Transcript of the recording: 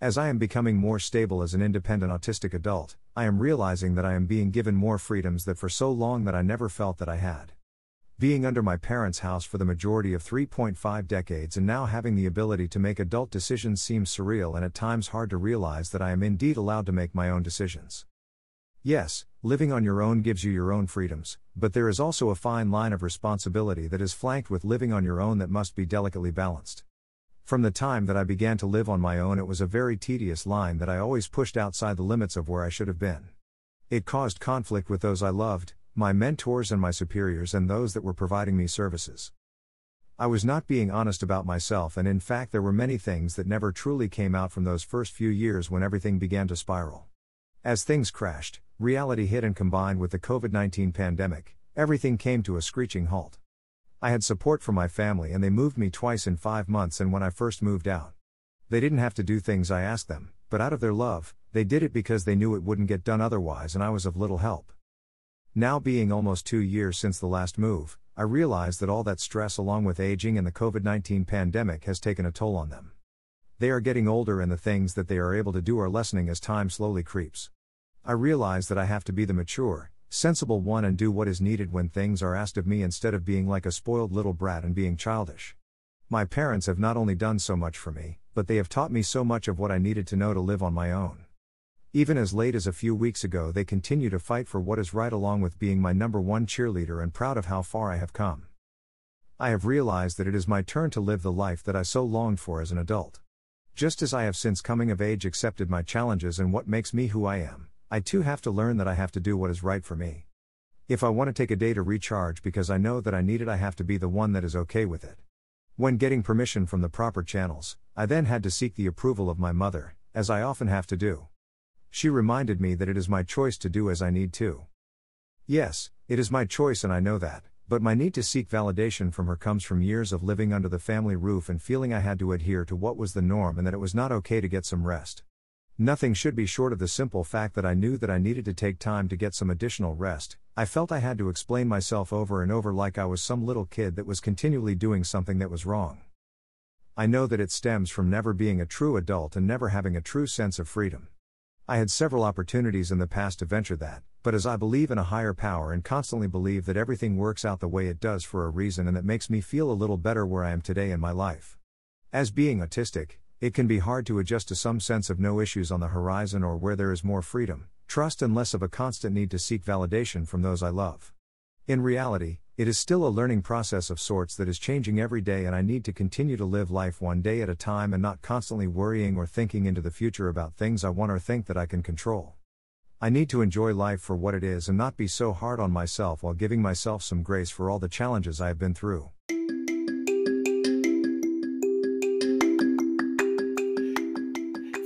As I am becoming more stable as an independent autistic adult, I am realizing that I am being given more freedoms that for so long that I never felt that I had. Being under my parents' house for the majority of 3.5 decades and now having the ability to make adult decisions seems surreal and at times hard to realize that I am indeed allowed to make my own decisions. Yes, living on your own gives you your own freedoms, but there is also a fine line of responsibility that is flanked with living on your own that must be delicately balanced. From the time that I began to live on my own, it was a very tedious line that I always pushed outside the limits of where I should have been. It caused conflict with those I loved, my mentors and my superiors, and those that were providing me services. I was not being honest about myself, and in fact, there were many things that never truly came out from those first few years when everything began to spiral. As things crashed, reality hit, and combined with the COVID 19 pandemic, everything came to a screeching halt. I had support from my family and they moved me twice in five months and when I first moved out. They didn't have to do things I asked them, but out of their love, they did it because they knew it wouldn't get done otherwise and I was of little help. Now, being almost two years since the last move, I realize that all that stress, along with aging and the COVID 19 pandemic, has taken a toll on them. They are getting older and the things that they are able to do are lessening as time slowly creeps. I realize that I have to be the mature, sensible one and do what is needed when things are asked of me instead of being like a spoiled little brat and being childish. My parents have not only done so much for me, but they have taught me so much of what I needed to know to live on my own. Even as late as a few weeks ago, they continue to fight for what is right along with being my number one cheerleader and proud of how far I have come. I have realized that it is my turn to live the life that I so longed for as an adult. Just as I have since coming of age accepted my challenges and what makes me who I am, I too have to learn that I have to do what is right for me. If I want to take a day to recharge because I know that I need it, I have to be the one that is okay with it. When getting permission from the proper channels, I then had to seek the approval of my mother, as I often have to do. She reminded me that it is my choice to do as I need to. Yes, it is my choice and I know that, but my need to seek validation from her comes from years of living under the family roof and feeling I had to adhere to what was the norm and that it was not okay to get some rest. Nothing should be short of the simple fact that I knew that I needed to take time to get some additional rest. I felt I had to explain myself over and over like I was some little kid that was continually doing something that was wrong. I know that it stems from never being a true adult and never having a true sense of freedom. I had several opportunities in the past to venture that, but as I believe in a higher power and constantly believe that everything works out the way it does for a reason and that makes me feel a little better where I am today in my life. As being autistic, it can be hard to adjust to some sense of no issues on the horizon or where there is more freedom, trust, and less of a constant need to seek validation from those I love. In reality, it is still a learning process of sorts that is changing every day, and I need to continue to live life one day at a time and not constantly worrying or thinking into the future about things I want or think that I can control. I need to enjoy life for what it is and not be so hard on myself while giving myself some grace for all the challenges I have been through.